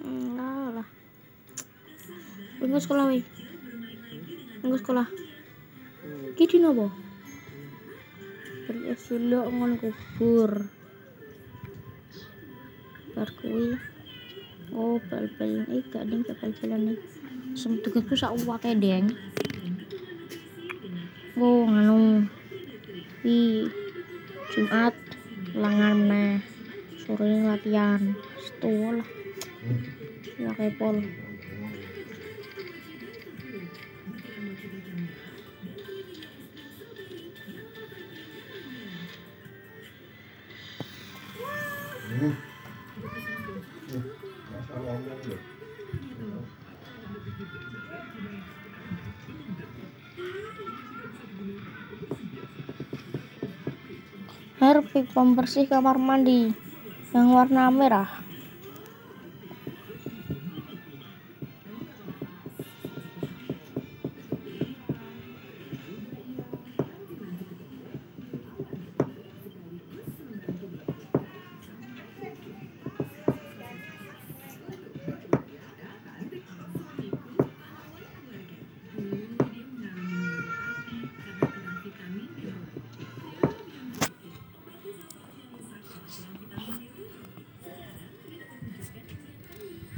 Enggak lah. Minggu sekolah wih. Minggu sekolah. Kiki nopo? Terus dulu ngon kubur. Bar kuwi. Oh, bal-balan eh gak ding bal-balan nih. Sem tugasku sak wake deng. Oh, nganu. Wi Jumat langan meneh. Sore latihan. Setu lah. Ya kepol. Harpic pembersih kamar mandi yang warna merah.